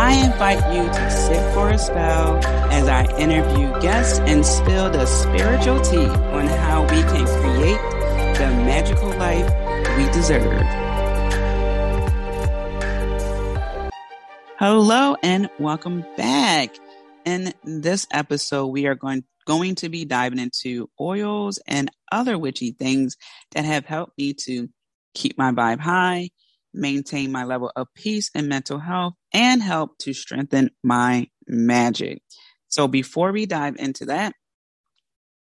I invite you to sit for a spell as I interview guests and spill the spiritual tea on how we can create the magical life we deserve. Hello and welcome back. In this episode, we are going, going to be diving into oils and other witchy things that have helped me to keep my vibe high, maintain my level of peace and mental health, and help to strengthen my magic. So before we dive into that,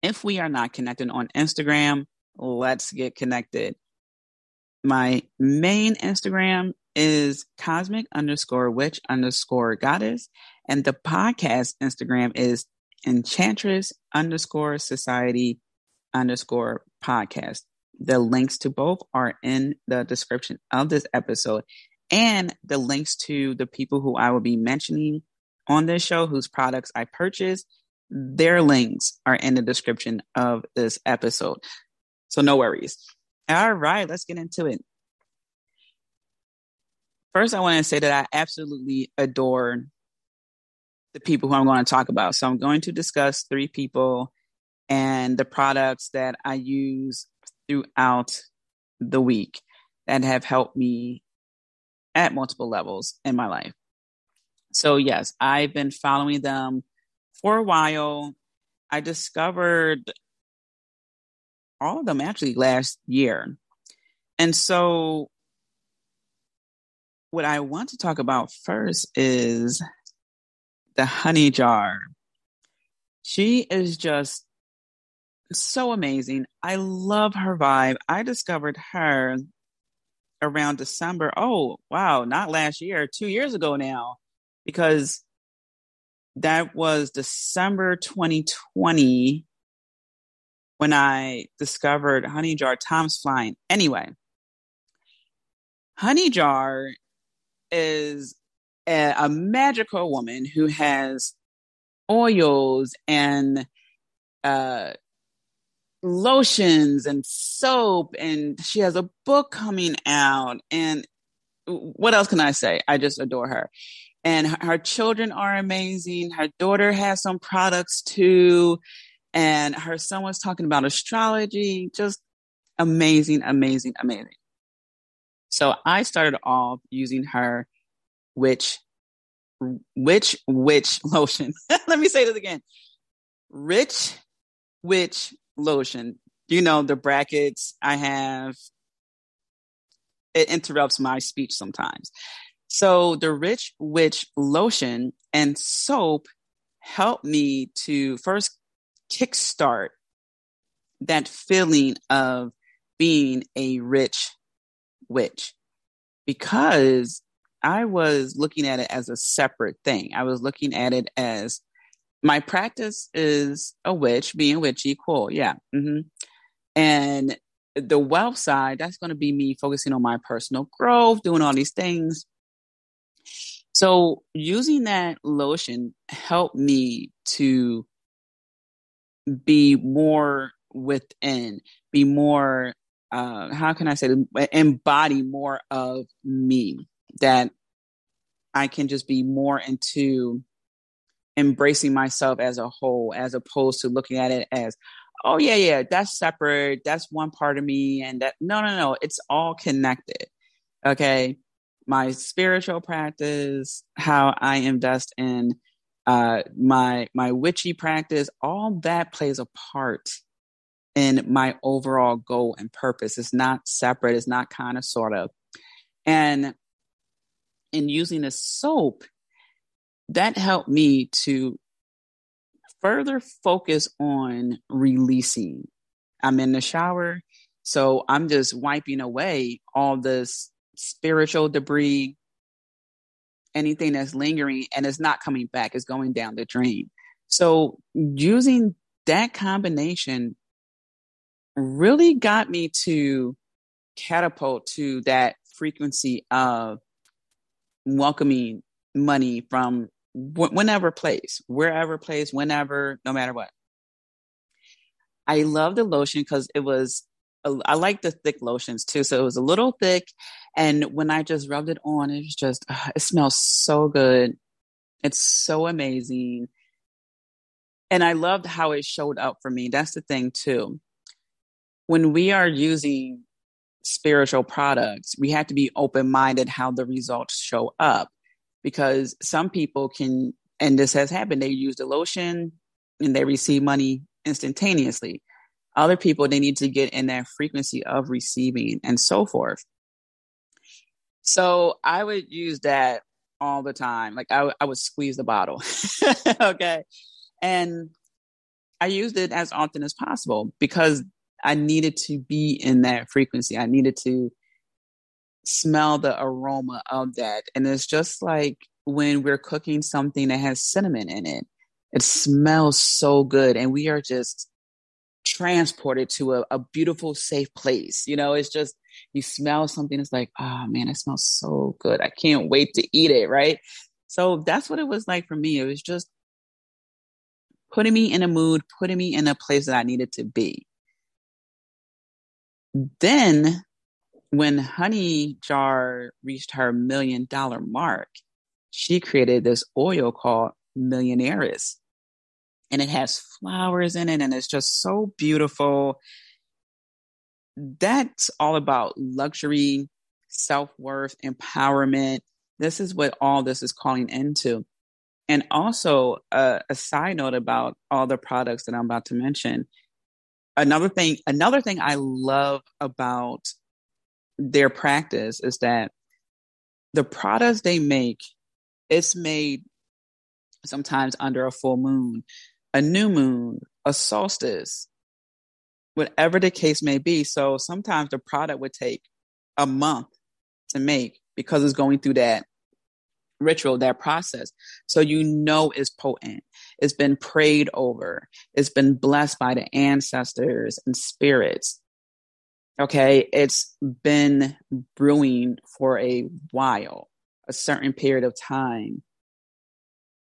if we are not connected on Instagram, let's get connected. My main Instagram is cosmic underscore witch underscore goddess. And the podcast Instagram is enchantress underscore society underscore podcast. The links to both are in the description of this episode and the links to the people who I will be mentioning on this show whose products I purchase. Their links are in the description of this episode. So no worries. All right, let's get into it. First, I want to say that I absolutely adore the people who I'm going to talk about. So I'm going to discuss three people and the products that I use throughout the week that have helped me at multiple levels in my life. So, yes, I've been following them for a while. I discovered all of them actually last year. And so, what I want to talk about first is the honey jar. She is just so amazing. I love her vibe. I discovered her around December. Oh, wow, not last year, two years ago now, because that was December 2020 when I discovered Honey Jar Tom's Flying. Anyway, Honey Jar is a, a magical woman who has oils and uh, lotions and soap, and she has a book coming out. And what else can I say? I just adore her. And her, her children are amazing. Her daughter has some products too. And her son was talking about astrology. Just amazing, amazing, amazing. So I started off using her which which which lotion. Let me say this again. Rich witch lotion. You know, the brackets I have, it interrupts my speech sometimes. So the Rich Witch lotion and soap help me to first kickstart that feeling of being a rich witch because I was looking at it as a separate thing. I was looking at it as my practice is a witch, being witchy, cool, yeah. Mm-hmm. And the wealth side, that's going to be me focusing on my personal growth, doing all these things. So using that lotion helped me to be more within, be more, uh, how can I say, embody more of me that I can just be more into embracing myself as a whole, as opposed to looking at it as, oh, yeah, yeah, that's separate. That's one part of me. And that, no, no, no, it's all connected. Okay. My spiritual practice, how I invest in uh, my my witchy practice, all that plays a part in my overall goal and purpose. It's not separate. It's not kind of sort of. And in using a soap, that helped me to further focus on releasing. I'm in the shower, so I'm just wiping away all this spiritual debris, anything that's lingering and it's not coming back, it's going down the drain. So using that combination really got me to catapult to that frequency of welcoming money from whenever place, wherever place, whenever, no matter what. I love the lotion because it was, I like the thick lotions too. So it was a little thick. And when I just rubbed it on, it was just, uh, it smells so good. It's so amazing. And I loved how it showed up for me. That's the thing too. When we are using spiritual products, we have to be open minded how the results show up because some people can, and this has happened, they use the lotion and they receive money instantaneously. Other people, they need to get in that frequency of receiving and so forth. So I would use that all the time. Like I, I would squeeze the bottle. okay. And I used it as often as possible because I needed to be in that frequency. I needed to smell the aroma of that. And it's just like when we're cooking something that has cinnamon in it, it smells so good. And we are just transported to a, a beautiful, safe place. You know, it's just, you smell something, it's like, oh man, it smells so good. I can't wait to eat it. Right. So that's what it was like for me. It was just putting me in a mood, putting me in a place that I needed to be. Then when Honey Jar reached her million dollar mark, she created this oil called Millionairess. And it has flowers in it and it's just so beautiful. That's all about luxury, self worth, empowerment. This is what all this is calling into. And also, uh, a side note about all the products that I'm about to mention. Another thing, another thing I love about their practice is that the products they make, it's made sometimes under a full moon, a new moon, a solstice, whatever the case may be. So sometimes the product would take a month to make because it's going through that ritual, that process. So you know it's potent. It's been prayed over. It's been blessed by the ancestors and spirits. Okay. It's been brewing for a while, a certain period of time,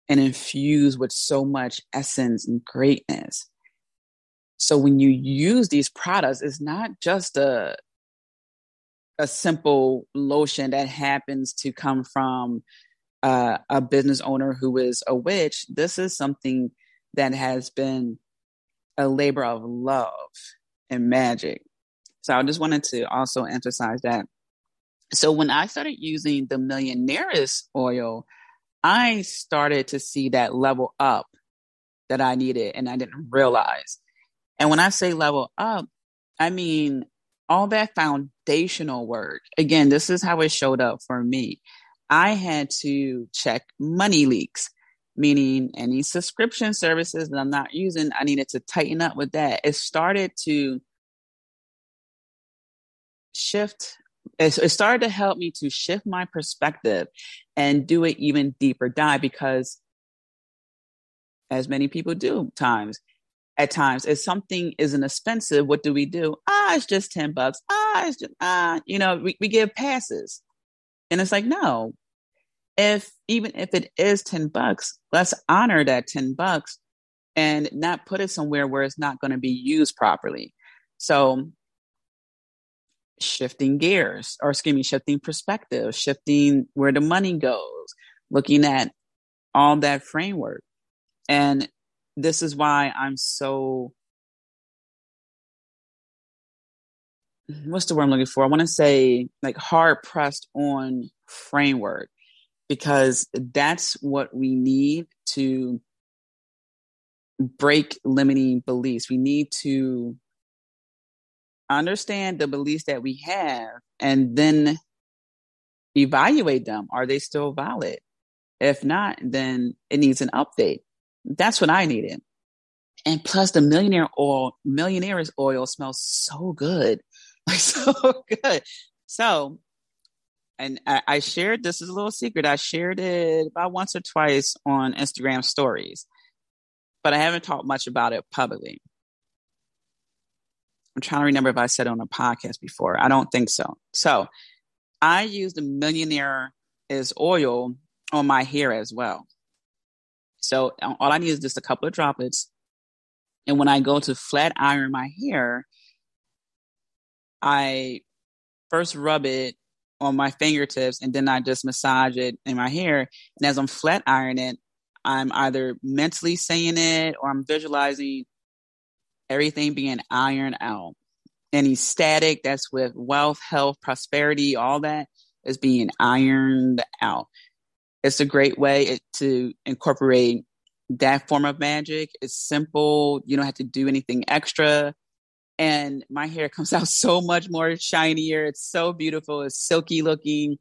and infused with so much essence and greatness. So when you use these products, it's not just a a simple lotion that happens to come from uh, a business owner who is a witch. This is something that has been a labor of love and magic. So I just wanted to also emphasize that. So when I started using the Millionairess oil, I started to see that level up that I needed and I didn't realize. And when I say level up, I mean all that foundational work. Again, this is how it showed up for me. I had to check money leaks, meaning any subscription services that I'm not using, I needed to tighten up with that. It started to shift it, started to help me to shift my perspective and do it even deeper dive because as many people do times at times if something isn't expensive what do we do? Ah it's just 10 bucks. Ah it's just ah you know we, we give passes. And it's like no. If even if it is 10 bucks let's honor that 10 bucks and not put it somewhere where it's not going to be used properly. So shifting gears or excuse me, shifting perspective, shifting where the money goes, looking at all that framework. And this is why I'm so what's the word I'm looking for? I want to say like hard pressed on framework because that's what we need to break limiting beliefs. We need to understand the beliefs that we have and then evaluate them. Are they still valid? If not, then it needs an update. That's what I needed. And plus the millionaire oil, millionaire's oil smells so good. Like so good. So, and I, I shared, this is a little secret. I shared it about once or twice on Instagram stories. but I haven't talked much about it publicly. I'm trying to remember if I said on a podcast before. I don't think so. So I use the Millionaire is oil on my hair as well. So all I need is just a couple of droplets. And when I go to flat iron my hair, I first rub it on my fingertips and then I just massage it in my hair. And as I'm flat ironing it, I'm either mentally saying it or I'm visualizing everything being ironed out. Any static that's with wealth, health, prosperity, all that is being ironed out. It's a great way to incorporate that form of magic. It's simple. You don't have to do anything extra and my hair comes out so much more shinier. It's so beautiful. It's silky looking.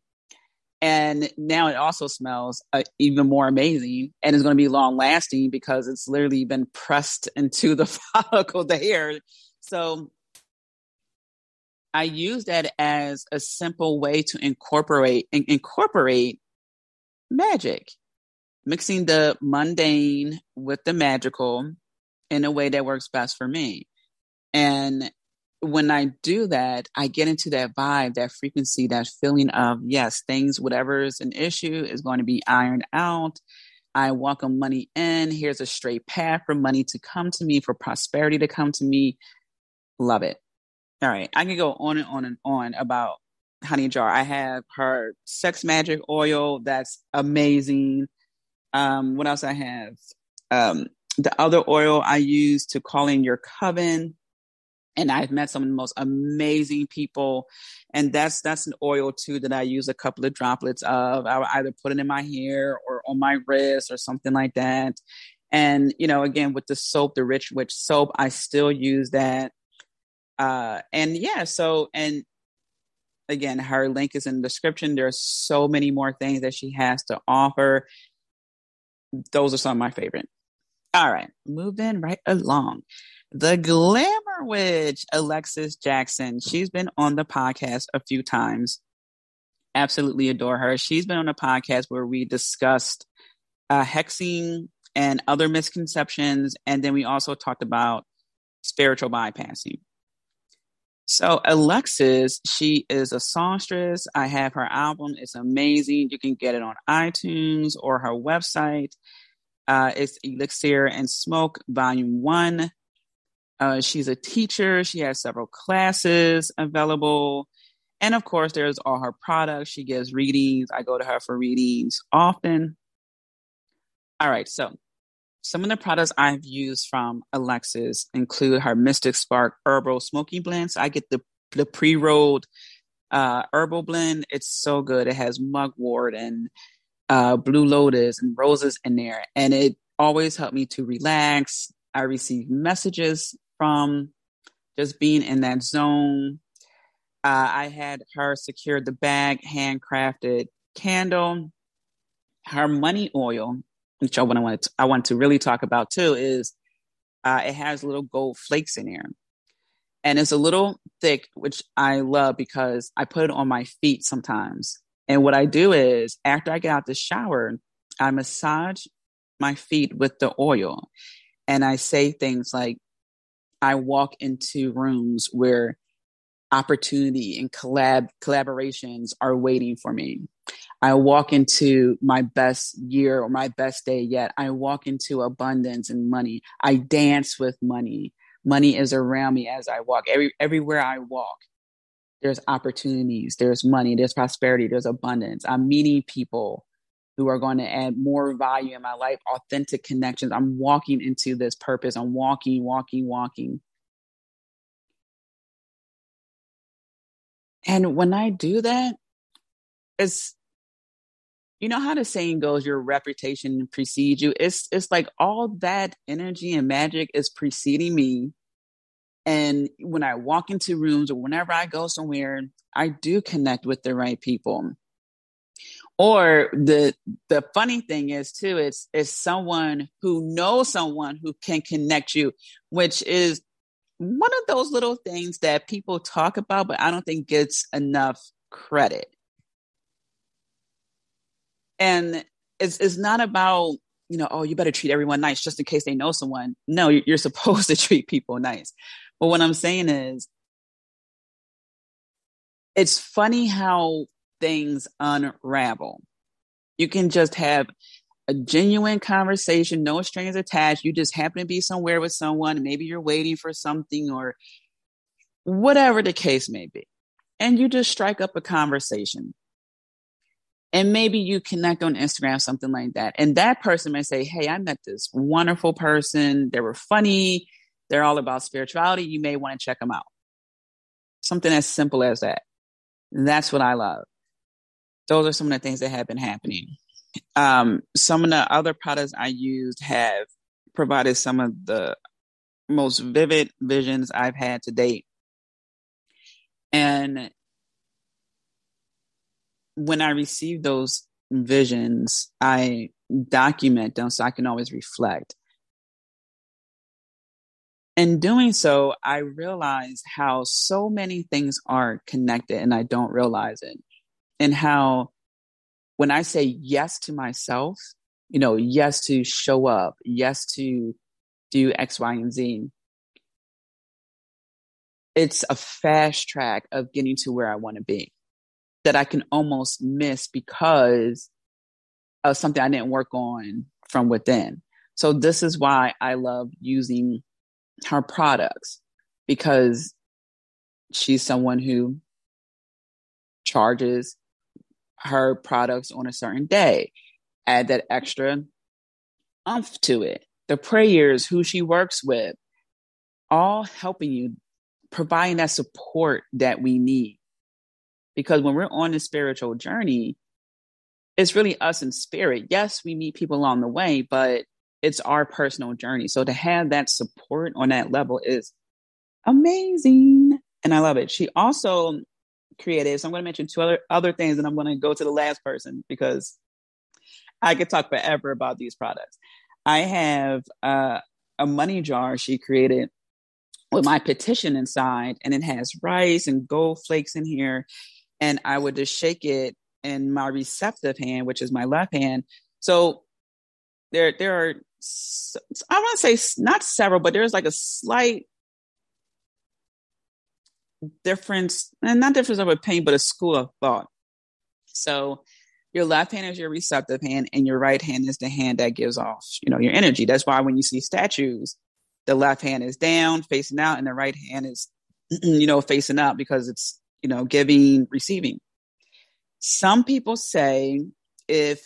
And now it also smells uh, even more amazing and it's going to be long lasting because it's literally been pressed into the follicle, the hair. So I use that as a simple way to incorporate in- incorporate magic, mixing the mundane with the magical in a way that works best for me. And when I do that, I get into that vibe, that frequency, that feeling of, yes, things, whatever is an issue is going to be ironed out. I welcome money in. Here's a straight path for money to come to me, for prosperity to come to me. Love it. All right. I can go on and on and on about Honey Jar. I have her Sex Magic oil. That's amazing. Um, what else I have? Um, the other oil I use to call in your coven and I've met some of the most amazing people. And that's that's an oil too that I use a couple of droplets of. I will either put it in my hair or on my wrist or something like that. And you know, again with the soap, the Rich Witch soap, I still use that. Uh, and yeah, so and again, her link is in the description. There's so many more things that she has to offer. Those are some of my favorite. All right, moving right along the glamour witch, Alexis Jackson. She's been on the podcast a few times. Absolutely adore her. She's been on a podcast where we discussed uh, hexing and other misconceptions. And then we also talked about spiritual bypassing. So Alexis, she is a songstress. I have her album. It's amazing. You can get it on iTunes or her website. Uh, it's Elixir and Smoke, Volume 1. Uh, she's a teacher. She has several classes available. And of course, there's all her products. She gives readings. I go to her for readings often. All right. So, some of the products I've used from Alexis include her Mystic Spark Herbal Smoky Blends. I get the, the pre rolled uh, herbal blend. It's so good. It has mugwort and uh, blue lotus and roses in there. And it always helped me to relax. I receive messages from just being in that zone. Uh, I had her secure the bag, handcrafted candle. Her money oil, which I want to I want to really talk about too, is uh, it has little gold flakes in there, and it's a little thick, which I love because I put it on my feet sometimes. And what I do is after I get out the shower, I massage my feet with the oil, and I say things like, I walk into rooms where opportunity and collab collaborations are waiting for me. I walk into my best year or my best day yet. I walk into abundance and money. I dance with money. Money is around me as I walk. Every everywhere I walk, there's opportunities, there's money, there's prosperity, there's abundance. I'm meeting people who are going to add more value in my life, authentic connections. I'm walking into this purpose. I'm walking, walking, walking. And when I do that, it's you know how the saying goes, your reputation precedes you. It's it's like all that energy and magic is preceding me. And when I walk into rooms or whenever I go somewhere, I do connect with the right people or the the funny thing is too it's it's someone who knows someone who can connect you which is one of those little things that people talk about but i don't think gets enough credit and it's it's not about you know, oh, you better treat everyone nice just in case they know someone. No, you're supposed to treat people nice. But what I'm saying is, it's funny how things unravel. You can just have a genuine conversation, no strings attached. You just happen to be somewhere with someone. Maybe you're waiting for something or whatever the case may be. And you just strike up a conversation. And maybe you connect on Instagram, something like that. And that person may say, Hey, I met this wonderful person. They were funny. They're all about spirituality. You may want to check them out. Something as simple as that. That's what I love. Those are some of the things that have been happening. Um, some of the other products I used have provided some of the most vivid visions I've had to date. And when I receive those visions, I document them so I can always reflect. In doing so, I realize how so many things are connected and I don't realize it. And how when I say yes to myself, you know, yes to show up, yes to do X, Y, and Z, it's a fast track of getting to where I want to be that I can almost miss because of something I didn't work on from within. So this is why I love using her products because she's someone who charges her products on a certain day. Add that extra umph to it. The prayers, who she works with, all helping you, providing that support that we need. Because when we're on the spiritual journey, it's really us in spirit. Yes, we meet people along the way, but it's our personal journey. So to have that support on that level is amazing. And I love it. She also created, so I'm going to mention two other, other things and I'm going to go to the last person because I could talk forever about these products. I have uh, a money jar she created with my petition inside, and it has rice and gold flakes in here. And I would just shake it in my receptive hand, which is my left hand. So there, there are I want to say not several, but there's like a slight difference, and not difference of a pain, but a school of thought. So your left hand is your receptive hand, and your right hand is the hand that gives off, you know, your energy. That's why when you see statues, the left hand is down, facing out, and the right hand is, you know, facing up because it's, you know, giving, receiving. Some people say if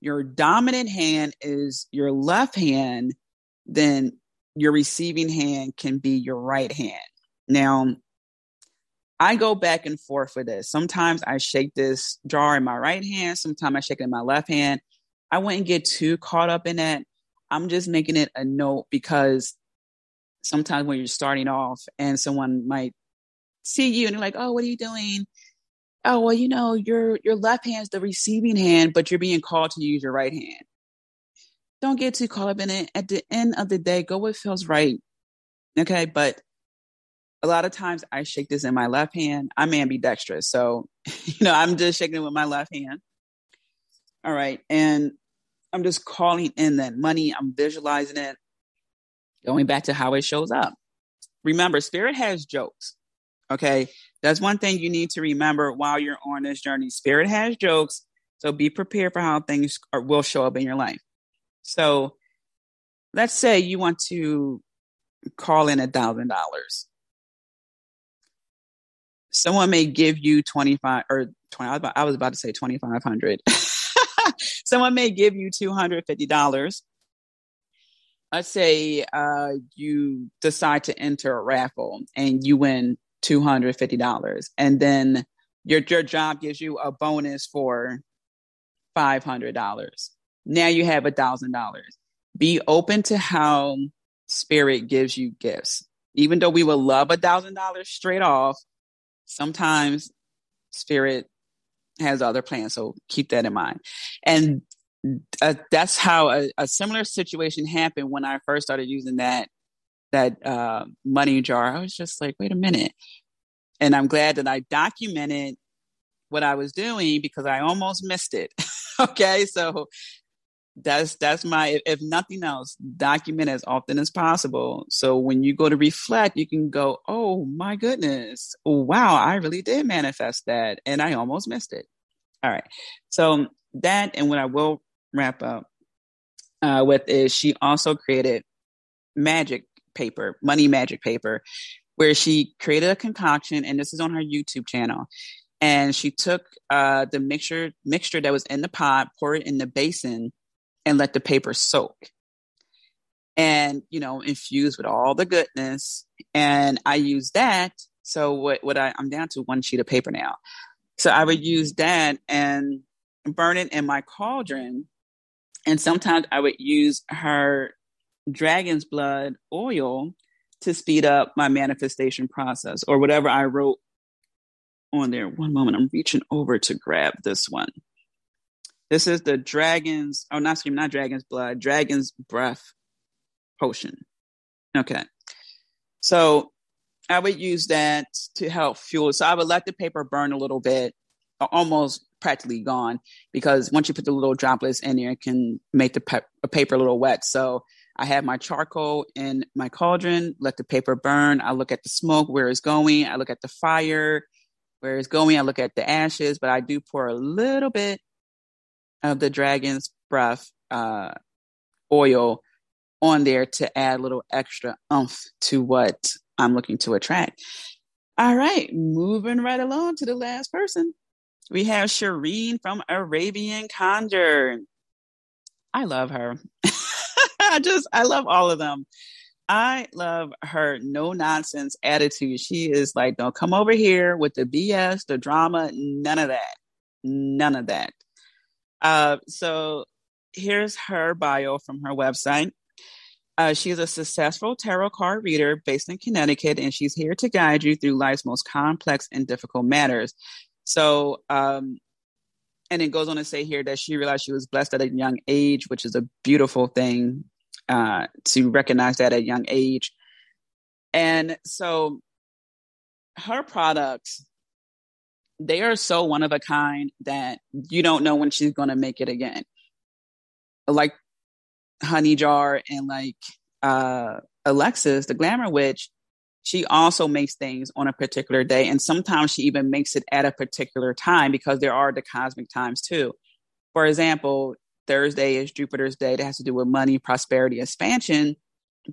your dominant hand is your left hand, then your receiving hand can be your right hand. Now, I go back and forth with this. Sometimes I shake this jar in my right hand, sometimes I shake it in my left hand. I wouldn't get too caught up in that. I'm just making it a note because sometimes when you're starting off and someone might see you and they're like, oh, what are you doing? oh well you know your your left hand's the receiving hand but you're being called to use your right hand don't get too caught up in it at the end of the day go what feels right okay but a lot of times i shake this in my left hand i'm ambidextrous so you know i'm just shaking it with my left hand all right and i'm just calling in that money i'm visualizing it going back to how it shows up remember spirit has jokes okay that's one thing you need to remember while you're on this journey. Spirit has jokes, so be prepared for how things are, will show up in your life. So let's say you want to call in a thousand dollars. Someone may give you 25 or 20, I was about to say 2,500. Someone may give you $250. Let's say uh, you decide to enter a raffle and you win $250 and then your your job gives you a bonus for $500 now you have a thousand dollars be open to how spirit gives you gifts even though we would love a thousand dollars straight off sometimes spirit has other plans so keep that in mind and uh, that's how a, a, similar situation happened when i first started using that that uh, money jar, I was just like, wait a minute. And I'm glad that I documented what I was doing because I almost missed it. okay. So that's that's my if nothing else document as often as possible. So when you go to reflect you can go oh my goodness. Wow i really did manifest that and i almost missed it. All right. So that and what i will wrap up uh, with is she also created magic paper money magic paper where she created a concoction and this is on her youtube channel. And she took uh, the mixture mixture that was in the pot poured it in the basin and let the paper soak and you know infused with all the goodness. And i use that. So what what I, i'm down to one sheet of paper now. So i would use that and burn it in my cauldron. And sometimes i would use her dragon's blood oil to speed up my manifestation process or whatever i wrote on there. One moment i'm reaching over to grab this one this is the dragon's, oh, not scream, not dragon's blood, dragon's breath potion. Okay. So I would use that to help fuel. So I would let the paper burn a little bit, almost practically gone, because once you put the little droplets in there, it can make the pe- paper a little wet. So I have my charcoal in my cauldron, let the paper burn. I look at the smoke, where it's going. I look at the fire, where it's going. I look at the ashes, but I do pour a little bit of the dragon's breath uh, oil on there to add a little extra umph to what I'm looking to attract. All right, moving right along to the last person. We have Shireen from Arabian Conjure. I love her. I just, I love all of them. I love her no nonsense attitude. She is like, don't come over here with the BS, the drama, none of that. None of that. Uh, so here's her bio from her website. Uh, she's a successful tarot card reader based in Connecticut, and she's here to guide you through life's most complex and difficult matters. So, um, and it goes on to say here that she realized she was blessed at a young age, which is a beautiful thing uh, to recognize that at a young age. And so, her products they are so one of a kind that you don't know when she's going to make it again. Like Honey Jar and like uh, Alexis, the Glamour Witch, she also makes things on a particular day. And sometimes she even makes it at a particular time because there are the cosmic times too. For example, Thursday is Jupiter's day that has to do with money, prosperity, expansion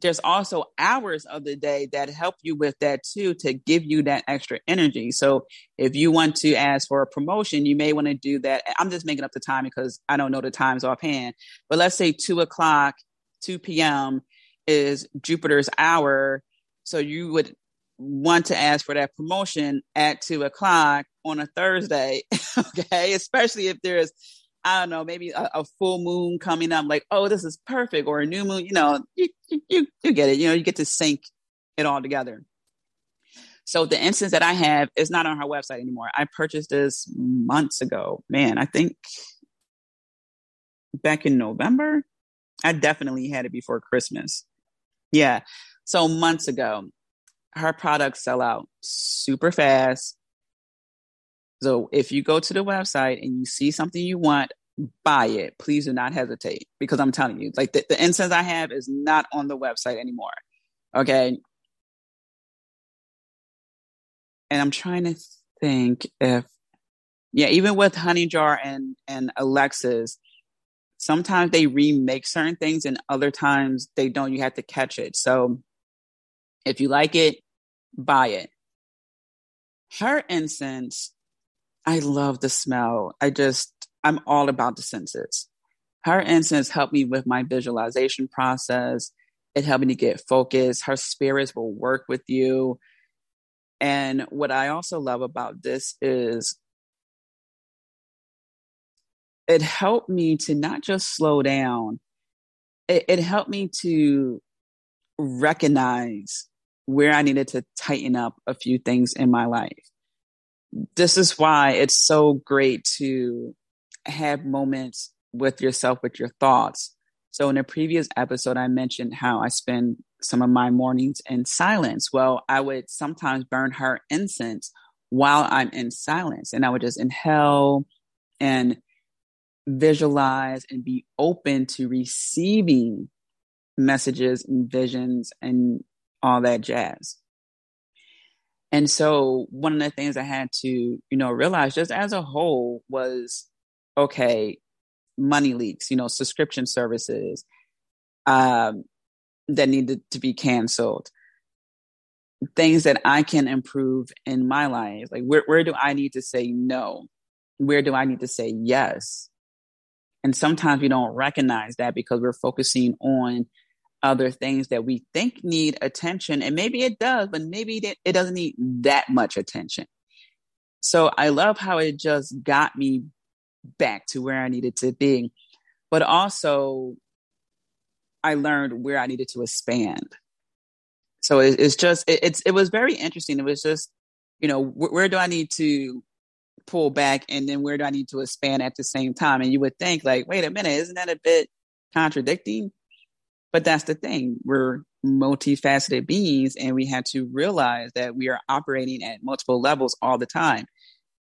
there's also hours of the day that help you with that too to give you that extra energy. So if you want to ask for a promotion, you may want to do that. I'm just making up the time because I don't know the times offhand, but let's say two o'clock, 2 p.m. is Jupiter's hour. So you would want to ask for that promotion at two o'clock on a Thursday. okay. Especially if there's I don't know, maybe a, a, full moon coming up, like, oh, this is perfect, or a new moon, you know, you, you, you get it. You know, you get to sync it all together. So the instance that I have is not on her website anymore. I purchased this months ago. Man, I think back in November. I definitely had it before Christmas. Yeah. So months ago, her products sell out super fast. So if you go to the website and you see something you want, buy it. Please do not hesitate because I'm telling you, like the, the incense I have is not on the website anymore. Okay. And I'm trying to think if, yeah, even with Honey Jar and, and Alexis, sometimes they remake certain things and other times they don't. You have to catch it. So if you like it, buy it. Her incense I love the smell. I just, I'm all about the senses. Her incense helped me with my visualization process. It helped me to get focused. Her spirits will work with you. And what I also love about this is it helped me to not just slow down, it, it helped me to recognize where I needed to tighten up a few things in my life this is why it's so great to have moments with yourself, with your thoughts. So, in a previous episode, I mentioned how I spend some of my mornings in silence. Well, I would sometimes burn her incense while I'm in silence, and I would just inhale and visualize and be open to receiving messages and visions and all that jazz. And so one of the things I had to, you know, realize just as a whole was okay, money leaks, you know, subscription services um, that needed to be canceled, things that I can improve in my life. Like, where, where do I need to say no? Where do I need to say yes? And sometimes we don't recognize that because we're focusing on other things that we think need attention. And maybe it does, but maybe it doesn't need that much attention. So I love how it just got me back to where I needed to be. But also, I learned where I needed to expand. So it, it's just it, it's it was very interesting. It was just you know wh- where do I need to pull back, and then where do I need to expand at the same time? And you would think like, wait a minute, isn't that a bit contradicting? But that's the thing. We're multifaceted beings, and we have to realize that we are operating at multiple levels all the time.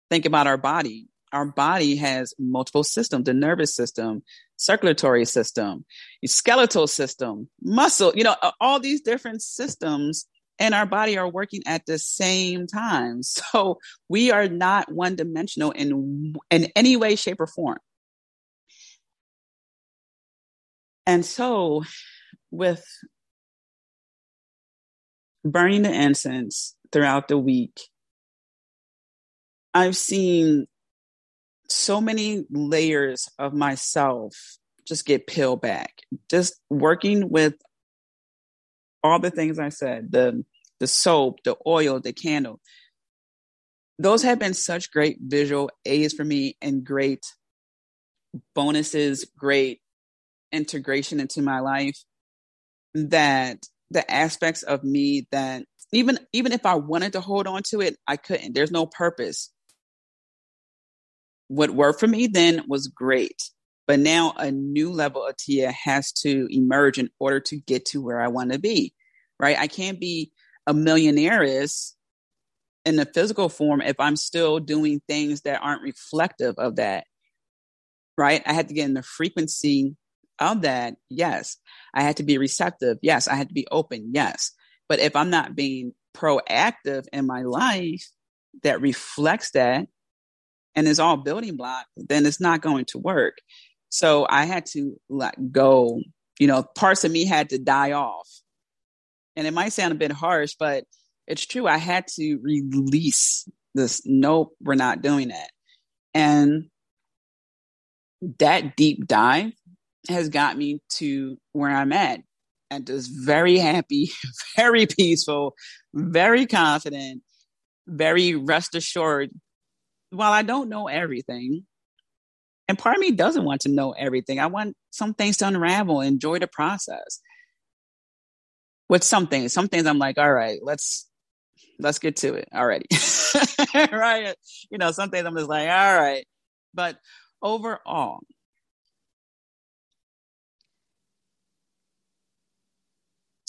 Think about our body our body has multiple systems the nervous system circulatory system skeletal system muscle you know all these different systems in our body are working at the same time so we are not one dimensional in in any way shape or form and so with burning the incense throughout the week I've seen so many layers of myself just get peeled back. Just working with all the things I said, the the soap, the oil, the candle. Those have been such great visual aids for me and great bonuses, great integration into my life that the aspects of me that even even if I wanted to hold on to it, I couldn't. There's no purpose what worked for me then was great. But now a new level of Tia has to emerge in order to get to where I want to be, right? I can't be a millionaire in the physical form if I'm still doing things that aren't reflective of that, right? I had to get in the frequency of that. Yes. I had to be receptive. Yes. I had to be open. Yes. But if I'm not being proactive in my life that reflects that, and is all building block, then it's not going to work. So I had to let go. You know, parts of me had to die off. And it might sound a bit harsh, but it's true. I had to release this. Nope, we're not doing that. And that deep dive has got me to where I'm at and just very happy, very peaceful, very confident, very rest assured while I don't know everything, and part of me doesn't want to know everything, I want some things to unravel, enjoy the process. With some things, some things I'm like, all right, let's let's get to it already. right. You know, some things I'm just like, all right. But overall,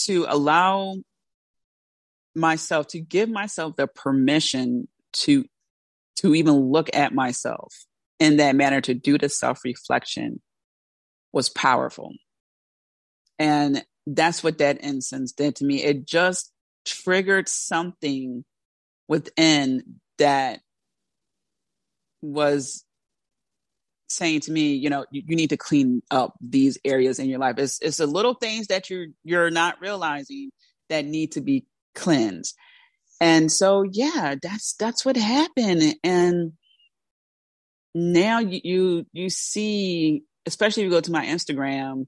to allow myself to give myself the permission to to even look at myself in that manner, to do the self reflection was powerful. And that's what that incense did to me. It just triggered something within that was saying to me, you know, you, you, need to clean up these areas in your life. It's it's the little things that you're you're not realizing that need to be cleansed. And so, yeah, that's that's what happened. And now you you, you see, especially if you go to my Instagram,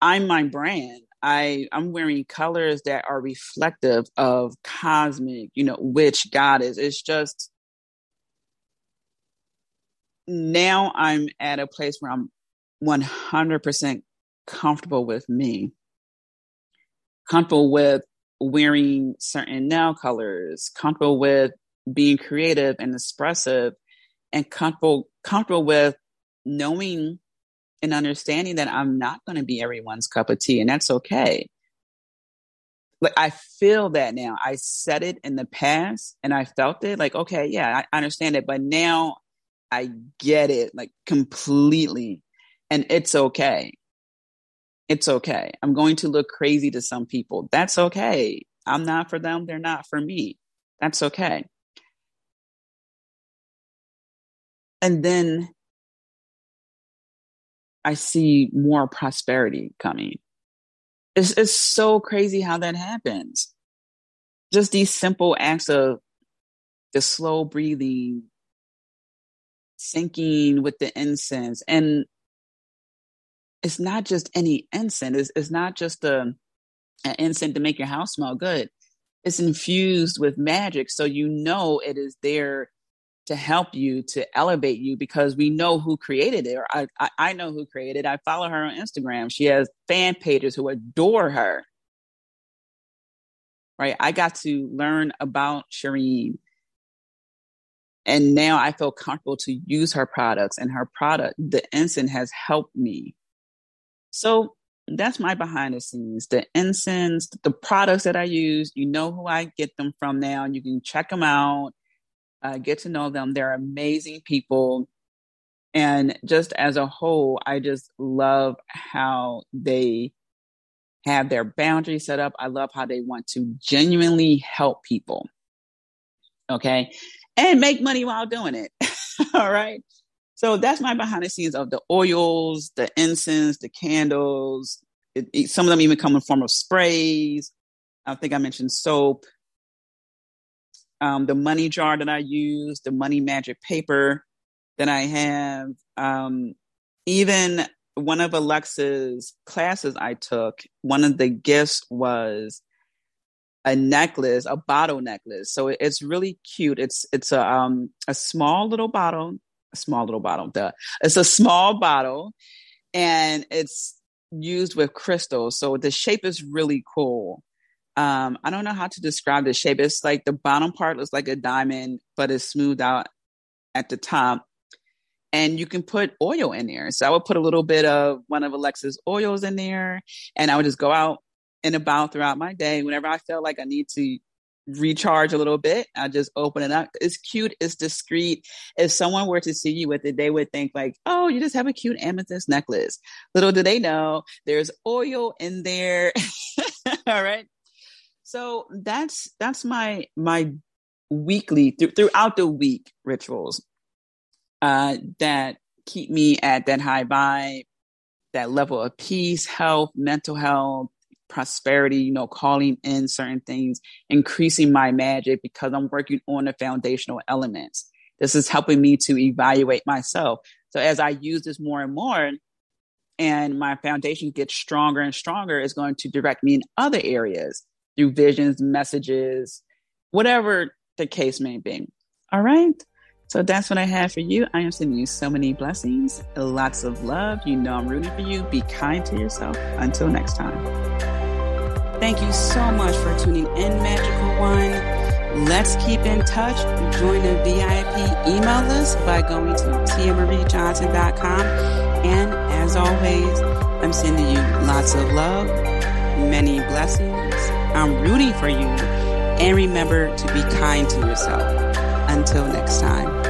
I'm my brand. I I'm wearing colors that are reflective of cosmic, you know, witch goddess. It's just now I'm at a place where I'm 100% comfortable with me, comfortable with wearing certain nail colors, comfortable with being creative and expressive, and comfortable comfortable with knowing and understanding that I'm not going to be everyone's cup of tea, and that's okay. Like I feel that now. I said it in the past, and I felt it. Like okay, yeah, I understand it, but now I get it like completely. And it's okay. It's okay. I'm going to look crazy to some people. That's okay. I'm not for them. They're not for me. That's okay. And then I see more prosperity coming. It's, it's so crazy how that happens. Just these simple acts of the slow breathing, syncing with the incense. And it's not just any incense, it's, it's not just a, an incense to make your house smell good. It's infused with magic. So you know it is there to help you to elevate you because we know who created it. Or I, I, I know who created it. I follow her on instagram. She has fan pages who adore her. Right? I got to learn about shireen and now i feel comfortable to use her products and her product the incense has helped me so that's my behind the scenes the incense the products that i use you know who i get them from now you can check them out uh, get to know them. They're amazing people. And just as a whole, I just love how they have their boundaries set up. I love how they want to genuinely help people. Okay. And make money while doing it. All right. So that's my behind the scenes of the oils, the incense, the candles. It, it, some of them even come in form of sprays. I think I mentioned soap um, the money jar that I use, the money magic paper that I have, um, even one of Alexa's classes I took, one of the gifts was a necklace, a bottle necklace. So it's really cute. It's it's a um a small little bottle, a small little bottle. Duh. It's a small bottle, and it's used with crystals. So the shape is really cool um, I don't know how to describe the shape. It's like the bottom part looks like a diamond, but it's smoothed out at the top. And you can put oil in there. So I would put a little bit of one of Alexa's oils in there, and I would just go out and about throughout my day. Whenever I felt like I need to recharge a little bit, I just open it up. It's cute, it's discreet. If someone were to see you with it, they would think like, "Oh, you just have a cute amethyst necklace." Little do they know, there's oil in there. All right. So that's that's my my weekly th- throughout the week rituals uh, that keep me at that high vibe, that level of peace, health, mental health, prosperity. You know, calling in certain things, increasing my magic because I'm working on the foundational elements. This is helping me to evaluate myself. So as I use this more and more, and my foundation gets stronger and stronger, is going to direct me in other areas through visions, messages, whatever the case may be. All right. So that's what I have for you. I am sending you so many blessings, lots of love. You know I'm rooting for you. Be kind to yourself. Until next time. Thank you so much for tuning in, Magical One. Let's keep in touch. Join the VIP email list by going to tiamariejohnson.com. And as always, I'm sending you lots of love, many blessings, I'm rooting for you. And remember to be kind to yourself. Until next time.